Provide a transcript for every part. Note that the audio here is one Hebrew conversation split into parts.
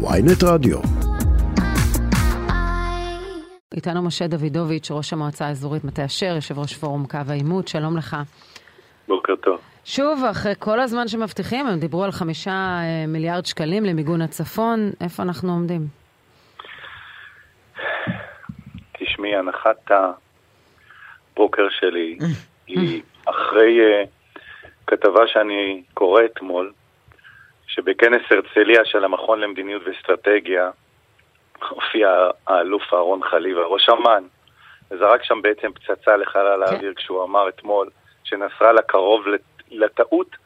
ויינט רדיו. איתנו משה דוידוביץ', ראש המועצה האזורית מטה אשר, יושב ראש פורום קו העימות, שלום לך. בוקר טוב. שוב, אחרי כל הזמן שמבטיחים, הם דיברו על חמישה אה, מיליארד שקלים למיגון הצפון, איפה אנחנו עומדים? תשמעי, הנחת הבוקר שלי היא אחרי uh, כתבה שאני קורא אתמול, שבכנס הרצליה של המכון למדיניות ואסטרטגיה הופיע האלוף אהרון חליבה, ראש אמ"ן, וזרק שם בעצם פצצה לחלל כן. האוויר כשהוא אמר אתמול שנסראללה קרוב לטעות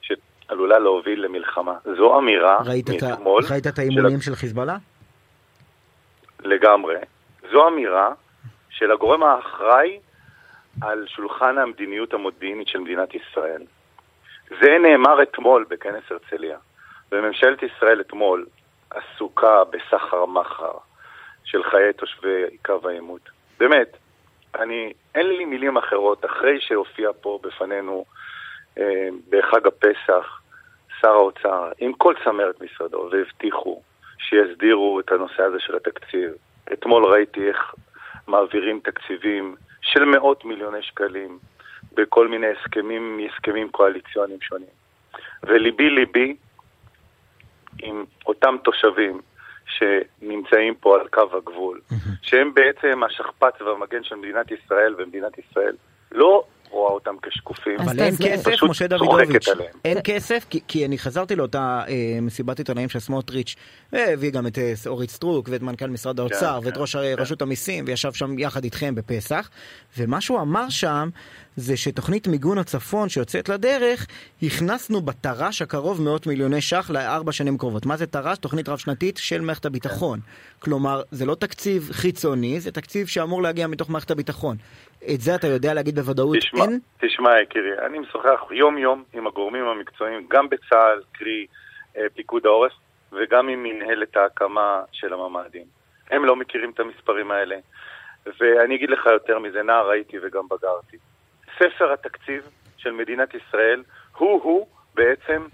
שעלולה להוביל למלחמה. זו אמירה ראית מאתמול. ראית את האימונים של, של חיזבאללה? לגמרי. זו אמירה של הגורם האחראי על שולחן המדיניות המודיעינית של מדינת ישראל. זה נאמר אתמול בכנס הרצליה. וממשלת ישראל אתמול עסוקה בסחר מחר של חיי תושבי קו העימות. באמת, אני, אין לי מילים אחרות, אחרי שהופיע פה בפנינו אה, בחג הפסח שר האוצר עם כל צמרת משרדו והבטיחו שיסדירו את הנושא הזה של התקציב. אתמול ראיתי איך מעבירים תקציבים של מאות מיליוני שקלים בכל מיני הסכמים, הסכמים קואליציוניים שונים. וליבי ליבי עם אותם תושבים שנמצאים פה על קו הגבול, שהם בעצם השכפ"ץ והמגן של מדינת ישראל, ומדינת ישראל לא רואה אותם כשקופים. אבל אין כסף, משה דוידוביץ', אין כסף, כי, אני חזרתי לאותה אה, מסיבת עיתונאים של סמוטריץ', והביא גם את אה, אורית סטרוק ואת מנכ"ל משרד כן, האוצר כן, ואת ראש כן. רשות המיסים, וישב שם יחד איתכם בפסח, ומה שהוא אמר שם זה שתוכנית מיגון הצפון שיוצאת לדרך, הכנסנו בתר"ש הקרוב מאות מיליוני ש"ח לארבע שנים קרובות. מה זה תר"ש? תוכנית רב-שנתית של מערכת הביטחון. כלומר, זה לא תקציב חיצוני, זה תקציב שאמור להגיע מתוך מערכת הביטחון. את זה אתה יודע להגיד בוודאות תשמע, אין? תשמע, יקירי, אני משוחח יום-יום עם הגורמים המקצועיים, גם בצה"ל, קרי אה, פיקוד העורף, וגם עם מנהלת ההקמה של הממ"דים. הם לא מכירים את המספרים האלה. ואני אגיד לך יותר מזה, נער הייתי וגם בגרתי. ספר התקציב של מדינת ישראל הוא-הוא בעצם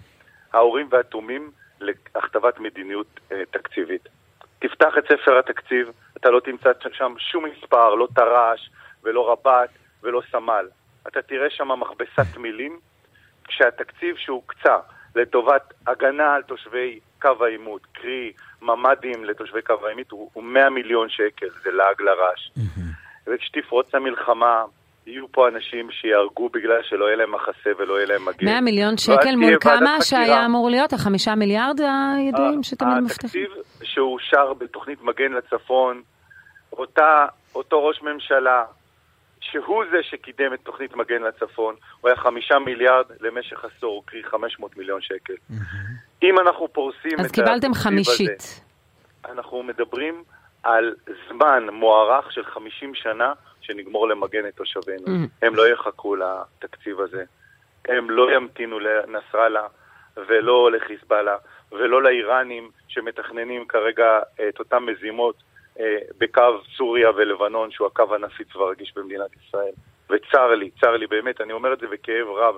ההורים והתומים להכתבת מדיניות אה, תקציבית. תפתח את ספר התקציב, אתה לא תמצא שם שום מספר, לא תר"ש ולא רב"ט ולא סמל. אתה תראה שם מכבסת מילים, כשהתקציב שהוקצה לטובת הגנה על תושבי קו העימות, קרי ממ"דים לתושבי קו העימות, הוא, הוא 100 מיליון שקל, זה לעג לרש. וכשתפרוץ המלחמה, יהיו פה אנשים שיהרגו בגלל שלא יהיה להם מחסה ולא יהיה להם מגן. 100 מיליון שקל מול כמה שהיה אמור להיות? החמישה מיליארד הידועים שתמיד מבטיחים? התקציב שאושר בתוכנית מגן לצפון, אותה, אותו ראש ממשלה, שהוא זה שקידם את תוכנית מגן לצפון, הוא היה חמישה מיליארד למשך עשור, קרי 500 מיליון שקל. אם אנחנו פורסים אז קיבלתם חמישית. הזה, אנחנו מדברים על זמן מוערך של 50 שנה שנגמור למגן את תושבינו. הם לא יחכו לתקציב הזה. הם לא ימתינו לנסראללה ולא לחיזבאללה ולא לאיראנים שמתכננים כרגע את אותן מזימות בקו סוריה ולבנון, שהוא הקו הנפיץ והרגיש במדינת ישראל. וצר לי, צר לי באמת, אני אומר את זה בכאב רב,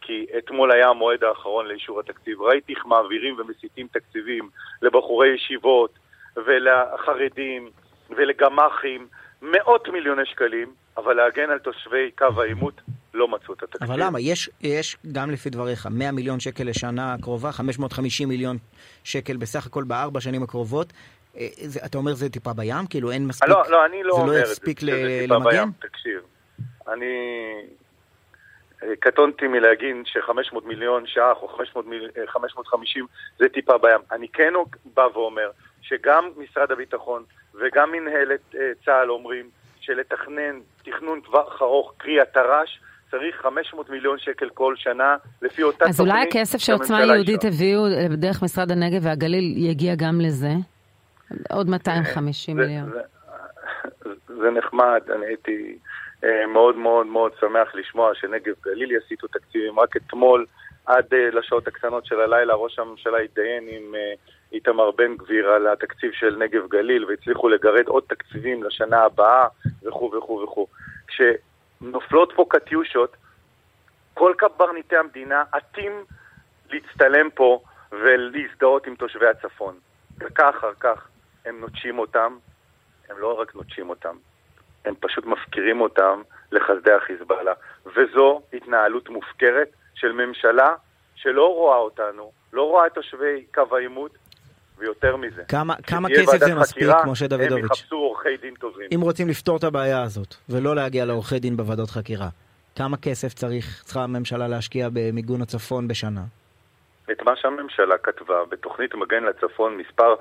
כי אתמול היה המועד האחרון לאישור התקציב. ראיתי איך מעבירים ומסיטים תקציבים לבחורי ישיבות ולחרדים ולגמ"חים, מאות מיליוני שקלים, אבל להגן על תושבי קו העימות לא מצאו את התקציב. אבל למה? יש, יש גם לפי דבריך 100 מיליון שקל לשנה הקרובה, 550 מיליון שקל בסך הכל בארבע שנים הקרובות. אה, זה, אתה אומר זה טיפה בים? כאילו אין מספיק... לא, לא, אני לא אומר את זה. זה לא יספיק שזה טיפה למגן? בים, תקשיב. אני אה, קטונתי מלהגיד ש-500 מיליון ש"ח או 500 מיל... 550 אה, זה טיפה בים. אני כן בא ואומר שגם משרד הביטחון וגם מנהלת צה"ל אומרים שלתכנן תכנון טווח ארוך, קרי התר"ש, צריך 500 מיליון שקל כל שנה, לפי אותה תוכנית. אז אולי הכסף שעוצמה יהודית הביאו דרך משרד הנגב והגליל יגיע גם לזה? עוד 250 מיליון. זה, נחמד, אני הייתי אה, מאוד מאוד מאוד שמח לשמוע שנגב גליל יסיטו תקציבים. רק אתמול, עד אה, לשעות הקטנות של הלילה, ראש הממשלה התדיין עם אה, איתמר בן גביר על התקציב של נגב גליל, והצליחו לגרד עוד תקציבים לשנה הבאה, וכו' וכו' וכו'. כשנופלות פה קטיושות, כל קברניטי המדינה עטים להצטלם פה ולהזדהות עם תושבי הצפון. דקה אחר כך הם נוטשים אותם, הם לא רק נוטשים אותם, הם פשוט מפקירים אותם לחסדי החיזבאללה. וזו התנהלות מופקרת של ממשלה שלא רואה אותנו, לא רואה את תושבי קו העימות, ויותר מזה. כמה, כמה כסף זה מספיק, משה דוידוביץ'? הם יחפשו עורכי דין טובים. אם רוצים לפתור את הבעיה הזאת, ולא להגיע לעורכי דין בוועדות חקירה, כמה כסף צריך, צריכה הממשלה להשקיע במיגון הצפון בשנה? את מה שהממשלה כתבה בתוכנית מגן לצפון מספר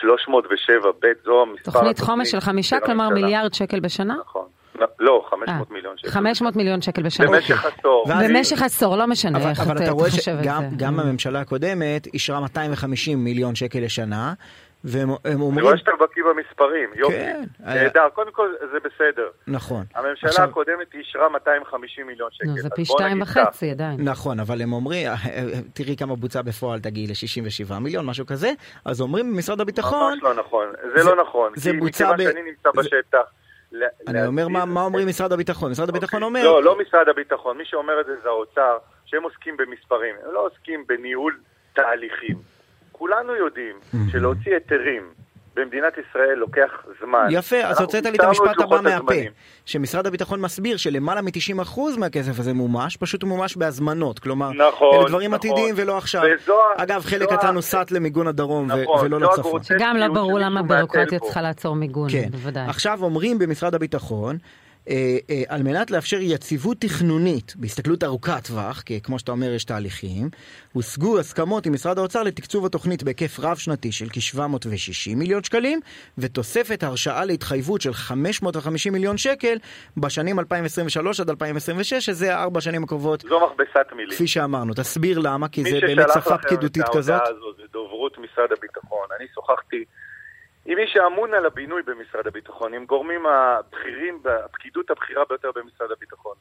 307 ב', זו המספר... תוכנית חומש של חמישה, כלומר מיליארד שקל בשנה? נכון. לא, 500 אה, מיליון שקל. 500 מיליון שקל בשנה. במשך עשור. במשך עשור, לא משנה איך אתה חושב את זה. גם הממשלה הקודמת אישרה 250 מיליון שקל לשנה, והם אומרים... אני רואה שאתה בקיא במספרים, יופי. כן. נהדר, קודם כל זה בסדר. נכון. הממשלה הקודמת אישרה 250 מיליון שקל. זה פי שתיים וחצי עדיין. נכון, אבל הם אומרים, אה, אה, תראי כמה בוצע בפועל, תגיעי ל-67 מיליון, משהו כזה, אז אומרים במשרד הביטחון... ממש לא נכון, זה לא נכון. זה בוצע ב... מכיוון שאני נמצא בשטח. אני אומר מה אומרים משרד הביטחון. משרד הביטחון אוקיי. אומר... לא, לא משרד הביטחון. מי שאומר את זה זה האוצר, שהם עוסקים במספרים. הם לא עוסקים בניהול תהליכים. כולנו יודעים שלהוציא היתרים במדינת ישראל לוקח זמן. יפה, אז הוצאת לי את המשפט הבא מהפה. שמשרד הביטחון מסביר שלמעלה מ-90% מהכסף הזה מומש, פשוט מומש בהזמנות. כלומר, נכון, אלה דברים נכון. עתידיים ולא עכשיו. וזו, אגב, חלק קטן נוסט למיגון הדרום נכון, ולא לצפון. שגם לא ברור למה בירוקרטיה צריכה לעצור מיגון, כן. בוודאי. עכשיו אומרים במשרד הביטחון, על מנת לאפשר יציבות תכנונית בהסתכלות ארוכת טווח, כי כמו שאתה אומר יש תהליכים, הושגו הסכמות עם משרד האוצר לתקצוב התוכנית בהיקף רב-שנתי של כ-760 מיליון שקלים, ותוספת הרשאה להתחייבות של 550 מיליון שקל בשנים 2023 עד 2026, שזה הארבע שנים הקרובות. זו מכבסת מילים. כפי שאמרנו, תסביר למה, כי זה באמת שפה פקידותית כזאת. מי ששלח לכם את ההודעה הזאת זה דוברות משרד הביטחון. אני שוחחתי עם מי שאמון על הבינוי במשרד הביטחון, עם גורמים הבכירים, הפקידות הבכירה ביותר במשרד הביטחון.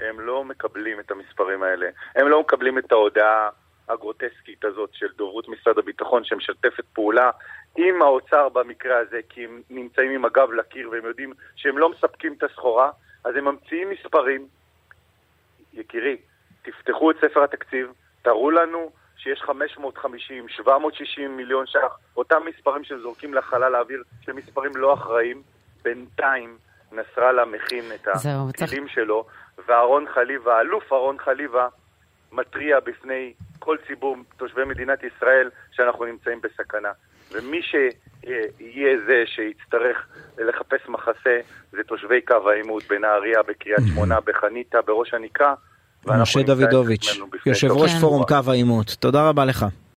הם לא מקבלים את המספרים האלה. הם לא מקבלים את ההודעה הגרוטסקית הזאת של דוברות משרד הביטחון שמשתפת פעולה עם האוצר במקרה הזה, כי הם נמצאים עם הגב לקיר והם יודעים שהם לא מספקים את הסחורה, אז הם ממציאים מספרים. יקירי, תפתחו את ספר התקציב, תראו לנו שיש 550, 760 מיליון ש"ח, אותם מספרים שזורקים לחלל האוויר, שהם מספרים לא אחראיים, בינתיים נסראללה מכין את הכלים. שלו, ואהרון חליבה, האלוף אהרון חליבה, מתריע בפני כל ציבור תושבי מדינת ישראל שאנחנו נמצאים בסכנה. ומי שיהיה זה שיצטרך לחפש מחסה זה תושבי קו העימות בנהריה, בקריית שמונה, בחניתה, בראש הנקרה. משה דוידוביץ', יושב ראש פורום קו העימות. תודה רבה לך.